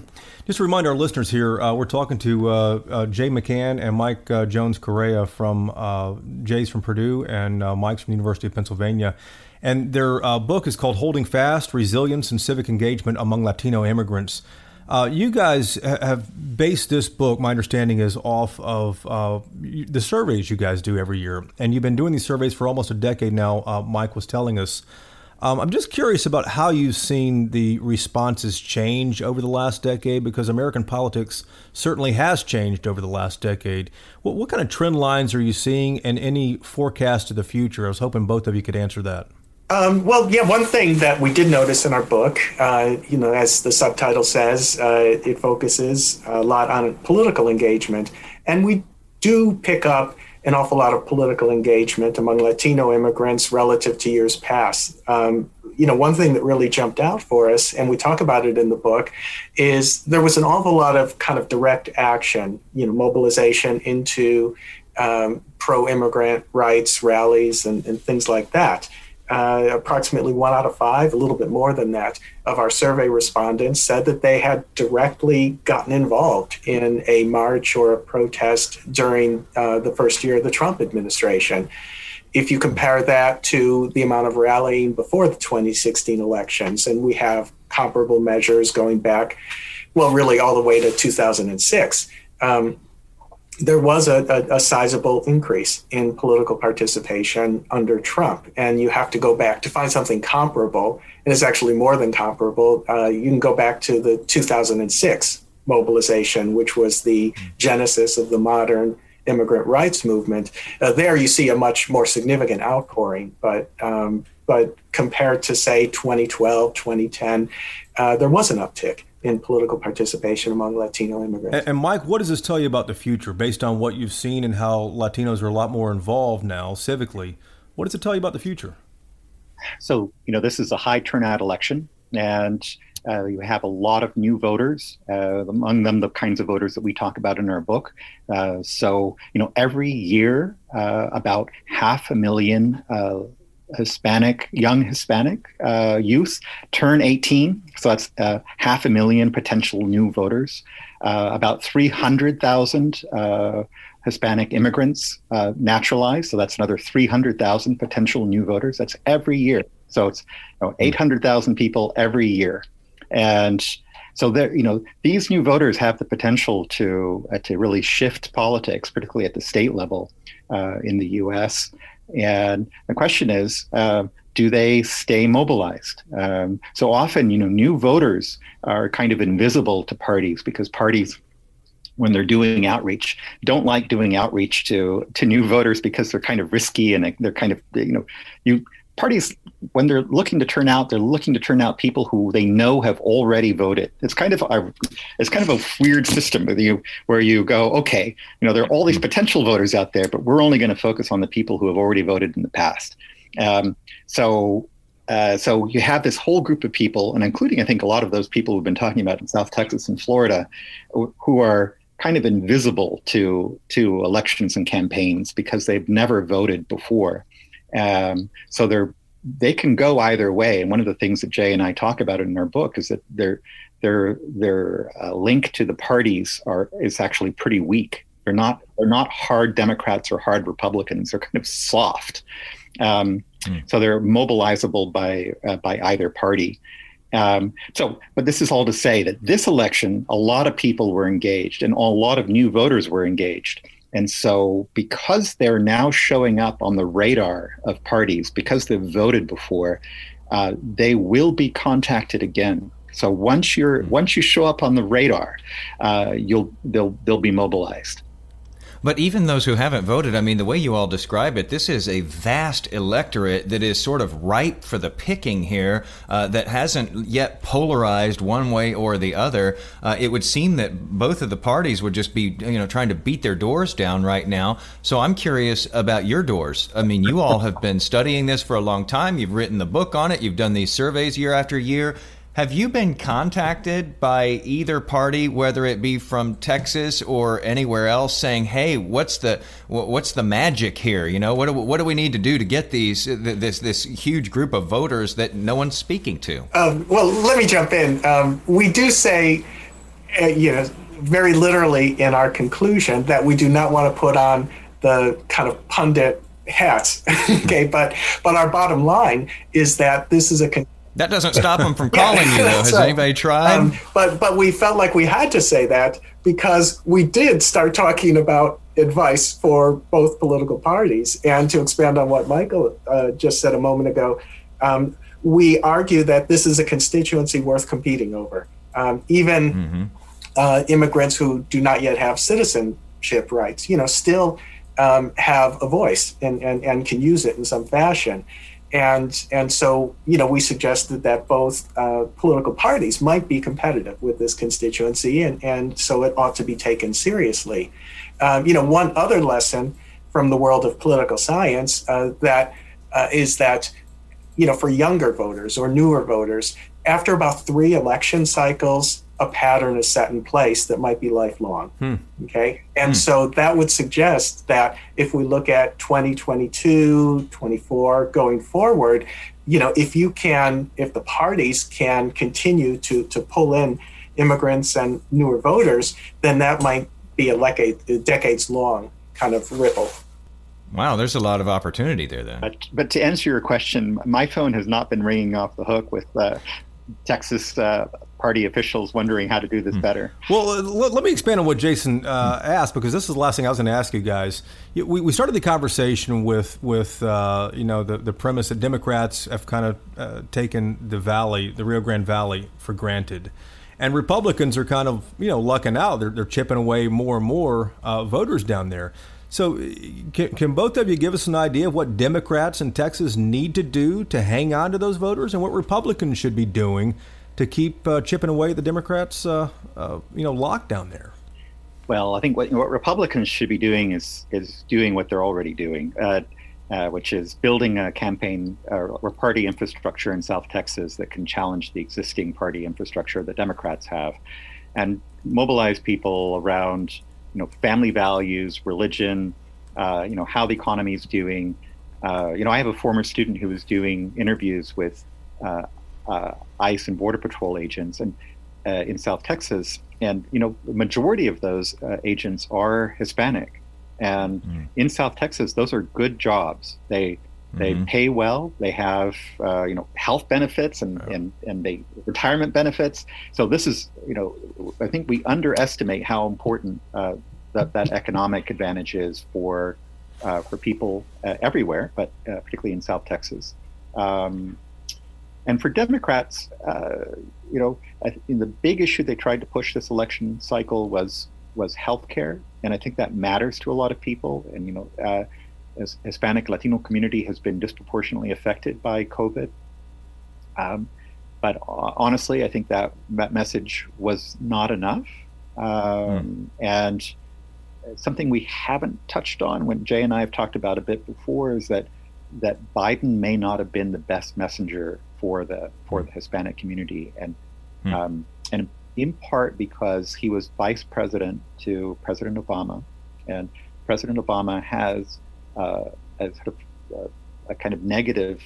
Just to remind our listeners here, uh, we're talking to uh, uh, Jay McCann and Mike uh, Jones Correa from uh, Jay's from Purdue and uh, Mike's from the University of Pennsylvania. And their book is called Holding Fast Resilience and Civic Engagement Among Latino Immigrants. Uh, you guys have based this book, my understanding is off of uh, the surveys you guys do every year. And you've been doing these surveys for almost a decade now, uh, Mike was telling us. Um, I'm just curious about how you've seen the responses change over the last decade because American politics certainly has changed over the last decade. What, what kind of trend lines are you seeing and any forecast to the future? I was hoping both of you could answer that. Um, well, yeah, one thing that we did notice in our book, uh, you know, as the subtitle says, uh, it focuses a lot on political engagement. And we do pick up an awful lot of political engagement among Latino immigrants relative to years past. Um, you know, one thing that really jumped out for us, and we talk about it in the book, is there was an awful lot of kind of direct action, you know, mobilization into um, pro immigrant rights rallies and, and things like that uh, approximately one out of five, a little bit more than that, of our survey respondents said that they had directly gotten involved in a march or a protest during uh, the first year of the Trump administration. If you compare that to the amount of rallying before the 2016 elections, and we have comparable measures going back, well, really all the way to 2006. Um, there was a, a, a, sizable increase in political participation under Trump. And you have to go back to find something comparable, and it's actually more than comparable. Uh, you can go back to the 2006 mobilization, which was the genesis of the modern immigrant rights movement. Uh, there you see a much more significant outpouring, but um, but compared to say 2012, 2010, uh, there was an uptick in political participation among Latino immigrants. And, and, Mike, what does this tell you about the future based on what you've seen and how Latinos are a lot more involved now civically? What does it tell you about the future? So, you know, this is a high turnout election, and uh, you have a lot of new voters, uh, among them the kinds of voters that we talk about in our book. Uh, so, you know, every year, uh, about half a million uh, Hispanic, young Hispanic uh, youth turn 18. So that's uh, half a million potential new voters. Uh, about 300,000 uh, Hispanic immigrants uh, naturalized. So that's another 300,000 potential new voters. That's every year. So it's you know, 800,000 people every year. And so there, you know, these new voters have the potential to uh, to really shift politics, particularly at the state level in the U.S. And the question is, uh, do they stay mobilized? Um, so often, you know, new voters are kind of invisible to parties because parties, when they're doing outreach, don't like doing outreach to to new voters because they're kind of risky and they're kind of you know, you parties when they're looking to turn out, they're looking to turn out people who they know have already voted. It's kind of a, it's kind of a weird system where you where you go, okay, you know, there are all these potential voters out there, but we're only going to focus on the people who have already voted in the past. Um, so. Uh, so you have this whole group of people, and including I think a lot of those people we've been talking about in South Texas and Florida, who are kind of invisible to to elections and campaigns because they've never voted before. Um, so they're they can go either way. And one of the things that Jay and I talk about in our book is that their their their uh, link to the parties are is actually pretty weak. They're not they're not hard Democrats or hard Republicans. They're kind of soft. Um, mm. So they're mobilizable by uh, by either party. Um, so, but this is all to say that this election, a lot of people were engaged, and a lot of new voters were engaged. And so, because they're now showing up on the radar of parties, because they've voted before, uh, they will be contacted again. So once you're hmm. once you show up on the radar, uh, you'll they'll they'll be mobilized. But even those who haven't voted, I mean, the way you all describe it, this is a vast electorate that is sort of ripe for the picking here, uh, that hasn't yet polarized one way or the other. Uh, it would seem that both of the parties would just be, you know, trying to beat their doors down right now. So I'm curious about your doors. I mean, you all have been studying this for a long time. You've written the book on it. You've done these surveys year after year. Have you been contacted by either party, whether it be from Texas or anywhere else, saying, "Hey, what's the what's the magic here? You know, what do, what do we need to do to get these this this huge group of voters that no one's speaking to?" Um, well, let me jump in. Um, we do say, uh, you know, very literally in our conclusion that we do not want to put on the kind of pundit hats. [LAUGHS] okay, but but our bottom line is that this is a con- that doesn't stop them from [LAUGHS] calling you, though. Has anybody tried? Um, but but we felt like we had to say that because we did start talking about advice for both political parties. And to expand on what Michael uh, just said a moment ago, um, we argue that this is a constituency worth competing over. Um, even mm-hmm. uh, immigrants who do not yet have citizenship rights, you know, still um, have a voice and, and, and can use it in some fashion and and so you know we suggested that both uh, political parties might be competitive with this constituency, and and so it ought to be taken seriously. Um, you know, one other lesson from the world of political science uh, that uh, is that you know for younger voters or newer voters, after about three election cycles, a pattern is set in place that might be lifelong. Hmm. Okay. And hmm. so that would suggest that if we look at 2022, 24 going forward, you know, if you can, if the parties can continue to, to pull in immigrants and newer voters, then that might be a, like a, a decades long kind of ripple. Wow, there's a lot of opportunity there then. But, but to answer your question, my phone has not been ringing off the hook with uh, Texas uh, party officials wondering how to do this hmm. better. Well, uh, let, let, me expand on what Jason uh, asked because this is the last thing I was going to ask you guys. We, we started the conversation with with uh, you know the the premise that Democrats have kind of uh, taken the valley, the Rio Grande Valley, for granted. And Republicans are kind of, you know, lucking out. They're, they're chipping away more and more uh, voters down there. So, can, can, both of you give us an idea of what Democrats in Texas need to do to hang on to those voters, and what Republicans should be doing to keep uh, chipping away at the Democrats, uh, uh, you know, lockdown there? Well, I think what, what, Republicans should be doing is is doing what they're already doing, uh, uh, which is building a campaign uh, or party infrastructure in South Texas that can challenge the existing party infrastructure that Democrats have, and mobilize people around you know family values, religion, you know how the economy is doing. you know, I have a former student who was doing interviews with uh, ICE and Border Patrol agents and uh, in South Texas, and you know the majority of those uh, agents are Hispanic, and mm. in South Texas, those are good jobs. They they mm-hmm. pay well. They have uh, you know health benefits and, oh. and and they retirement benefits. So this is you know I think we underestimate how important uh, that that economic advantage is for uh, for people uh, everywhere, but uh, particularly in South Texas. Um, and for Democrats, uh, you know, in the big issue they tried to push this election cycle was was healthcare, and I think that matters to a lot of people. And you know, uh, Hispanic Latino community has been disproportionately affected by COVID. Um, but honestly, I think that that message was not enough, um, mm. and something we haven't touched on when Jay and I have talked about a bit before is that that Biden may not have been the best messenger for the for the Hispanic community, and hmm. um, and in part because he was vice president to President Obama, and President Obama has uh, a, sort of, uh, a kind of negative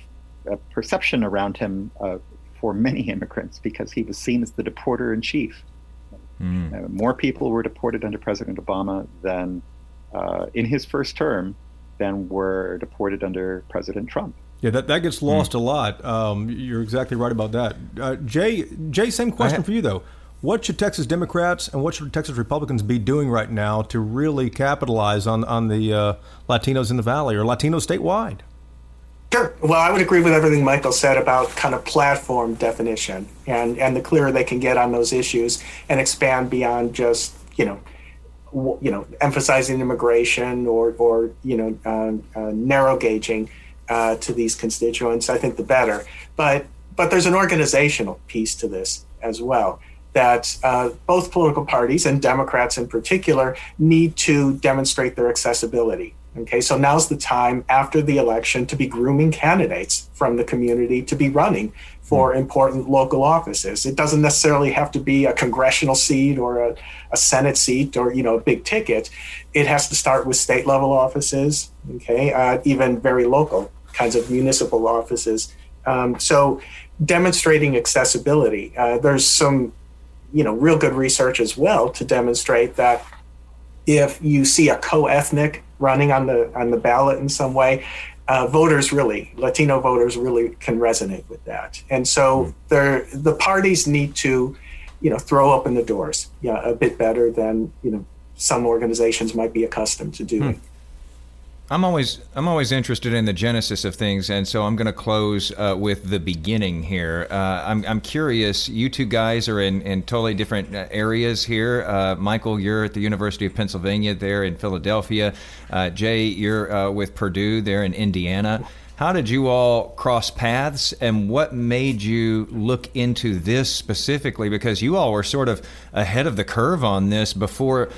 uh, perception around him uh, for many [LAUGHS] immigrants because he was seen as the deporter in chief. Mm. more people were deported under President Obama than uh, in his first term than were deported under President Trump. Yeah, that, that gets lost mm. a lot. Um, you're exactly right about that. Uh, Jay, Jay, same question for you though. What should Texas Democrats and what should Texas Republicans be doing right now to really capitalize on on the uh, Latinos in the Valley or Latinos statewide? Sure. Well, I would agree with everything Michael said about kind of platform definition and and the clearer they can get on those issues and expand beyond just you know you know emphasizing immigration or or you know uh, uh, narrow gauging uh, to these constituents, I think the better. But but there's an organizational piece to this as well that uh, both political parties and Democrats in particular need to demonstrate their accessibility Okay, so now's the time after the election to be grooming candidates from the community to be running for important local offices. It doesn't necessarily have to be a congressional seat or a, a Senate seat or you know a big ticket. It has to start with state level offices, okay, uh, even very local kinds of municipal offices. Um, so demonstrating accessibility. Uh, there's some you know real good research as well to demonstrate that if you see a co-ethnic running on the on the ballot in some way, uh, voters really, Latino voters really can resonate with that. And so there, the parties need to, you know, throw open the doors yeah, a bit better than you know some organizations might be accustomed to doing. Hmm. I'm always I'm always interested in the genesis of things, and so I'm going to close uh, with the beginning here. Uh, I'm I'm curious. You two guys are in, in totally different uh, areas here. Uh, Michael, you're at the University of Pennsylvania there in Philadelphia. Uh, Jay, you're uh, with Purdue there in Indiana. How did you all cross paths, and what made you look into this specifically? Because you all were sort of ahead of the curve on this before,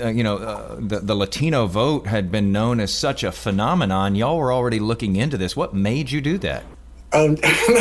uh, you know, uh, the, the Latino vote had been known as such a phenomenon. Y'all were already looking into this. What made you do that? Um,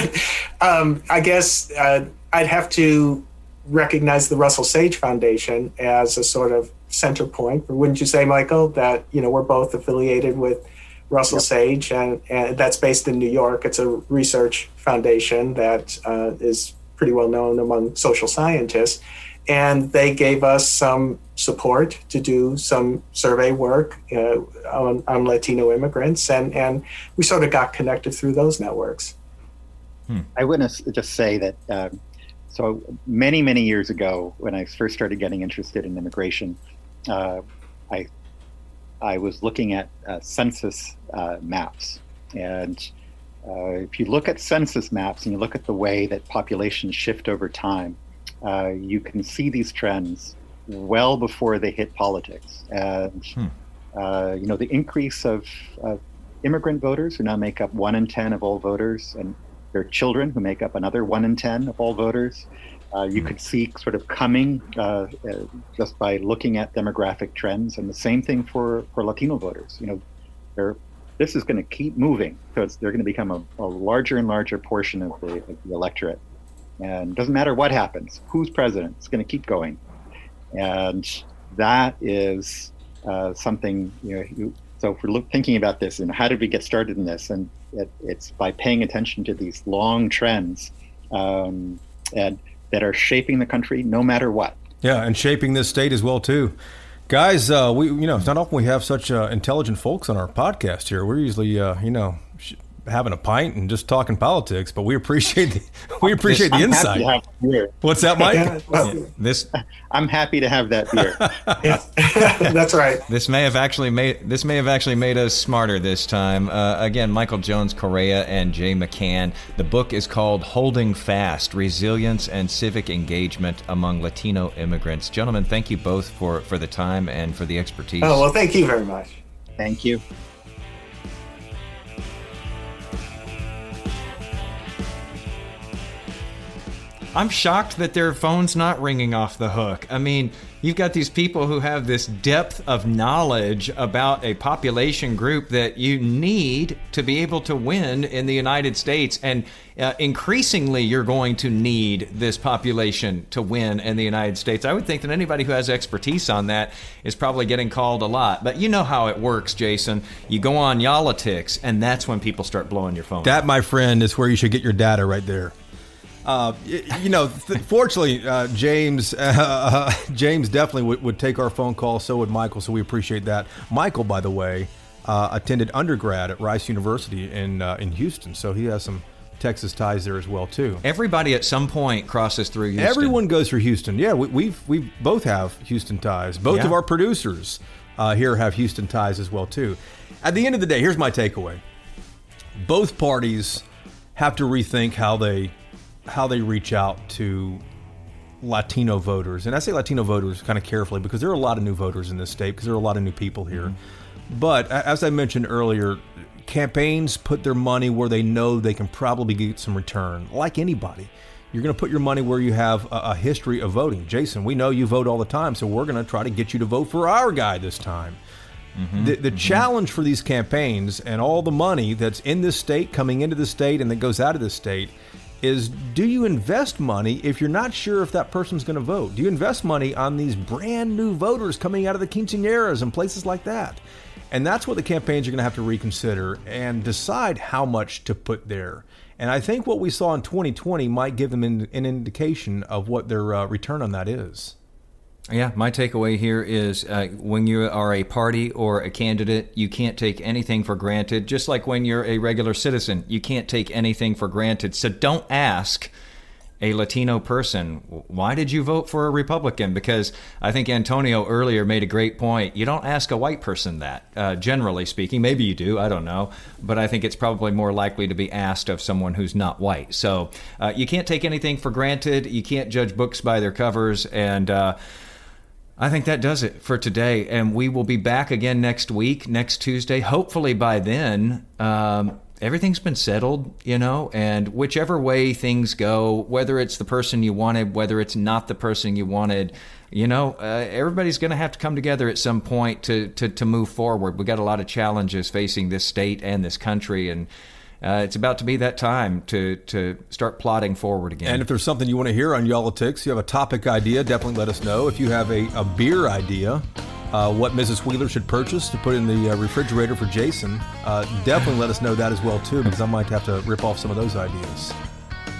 [LAUGHS] um, I guess uh, I'd have to recognize the Russell Sage Foundation as a sort of center point. Wouldn't you say, Michael, that you know we're both affiliated with Russell yep. Sage, and, and, that's based in New York. It's a research foundation that uh, is pretty well known among social scientists. And they gave us some support to do some survey work uh, on, on, Latino immigrants, and, and we sort of got connected through those networks. Hmm. I want to just say that um, so many, many years ago, when I first started getting interested in immigration, uh, I I was looking at uh, census uh, maps. And uh, if you look at census maps and you look at the way that populations shift over time, uh, you can see these trends well before they hit politics. And, hmm. Uh, you know, the increase of immigrant voters who now make up one in 10 of all voters, and their children who make up another one in 10 of all voters. Uh, you mm-hmm. could see sort of coming uh, uh, just by looking at demographic trends, and the same thing for, for Latino voters. You know, they're, this is going to keep moving, so they're going to become a, a, larger and larger portion of the, of the electorate. And it doesn't matter what happens, who's president, it's going to keep going. And that is uh, something, you know, you, so if we're look, thinking about this and how did we get started in this, and it, it's by paying attention to these long trends. Um, and that are shaping the country no matter what. Yeah, and shaping this state as well too. Guys, uh, we you know it's not often we have such uh, intelligent folks on our podcast here. We're usually uh, you know having a pint and just talking politics, but we appreciate the, [LAUGHS] we appreciate the insight. What's that, Mike? Yeah, well, this I'm happy to have that beer. [LAUGHS] [LAUGHS] That's right. This may have actually made this may have actually made us smarter this time. Uh, again, Michael Jones Correa and Jay McCann. The book is called "Holding Fast: Resilience and Civic Engagement Among Latino Immigrants." Gentlemen, thank you both for for the time and for the expertise. Oh well, thank you very much. Thank you. I'm shocked that their phone's not ringing off the hook. I mean, you've got these people who have this depth of knowledge about a population group that you need to be able to win in the United States. And uh, increasingly, you're going to need this population to win in the United States. I would think that anybody who has expertise on that is probably getting called a lot. But you know how it works, Jason. You go on Y'all-itics, and that's when people start blowing your phone. That, my friend, is where you should get your data right there. Uh, you know, th- fortunately, uh, James uh, [LAUGHS] James definitely w- would take our phone call. So would Michael. So we appreciate that. Michael, by the way, uh, attended undergrad at Rice University in uh, in Houston, so he has some Texas ties there as well too. Everybody at some point crosses through Houston. Everyone goes through Houston. Yeah, we, we've we both have Houston ties. Both yeah. of our producers uh, here have Houston ties as well too. At the end of the day, here's my takeaway: both parties have to rethink how they how they reach out to Latino voters. And I say Latino voters kind of carefully because there are a lot of new voters in this state because there are a lot of new people here. Mm-hmm. But as I mentioned earlier, campaigns put their money where they know they can probably get some return, like anybody. You're going to put your money where you have a, a history of voting. Jason, we know you vote all the time, so we're going to try to get you to vote for our guy this time. Mm-hmm. The, the mm-hmm. challenge for these campaigns and all the money that's in this state, coming into the state, and that goes out of the state is do you invest money if you're not sure if that person's going to vote? Do you invest money on these brand new voters coming out of the quinceañeras and places like that? And that's what the campaigns are going to have to reconsider and decide how much to put there. And I think what we saw in 2020 might give them an, an indication of what their uh, return on that is. Yeah, my takeaway here is uh, when you are a party or a candidate, you can't take anything for granted. Just like when you're a regular citizen, you can't take anything for granted. So don't ask a Latino person, why did you vote for a Republican? Because I think Antonio earlier made a great point. You don't ask a white person that, uh, generally speaking. Maybe you do, I don't know. But I think it's probably more likely to be asked of someone who's not white. So uh, you can't take anything for granted. You can't judge books by their covers. And, uh, I think that does it for today. And we will be back again next week, next Tuesday. Hopefully, by then, um, everything's been settled, you know, and whichever way things go, whether it's the person you wanted, whether it's not the person you wanted, you know, uh, everybody's going to have to come together at some point to, to, to move forward. We've got a lot of challenges facing this state and this country. And, uh, it's about to be that time to to start plotting forward again. And if there's something you want to hear on Y'all-itics, you have a topic idea, definitely let us know. If you have a, a beer idea, uh, what Mrs. Wheeler should purchase to put in the uh, refrigerator for Jason, uh, definitely let us know that as well too, because I might have to rip off some of those ideas.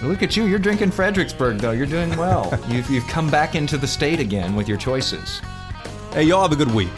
Look at you! You're drinking Fredericksburg, though. You're doing well. [LAUGHS] you've, you've come back into the state again with your choices. Hey, y'all have a good week.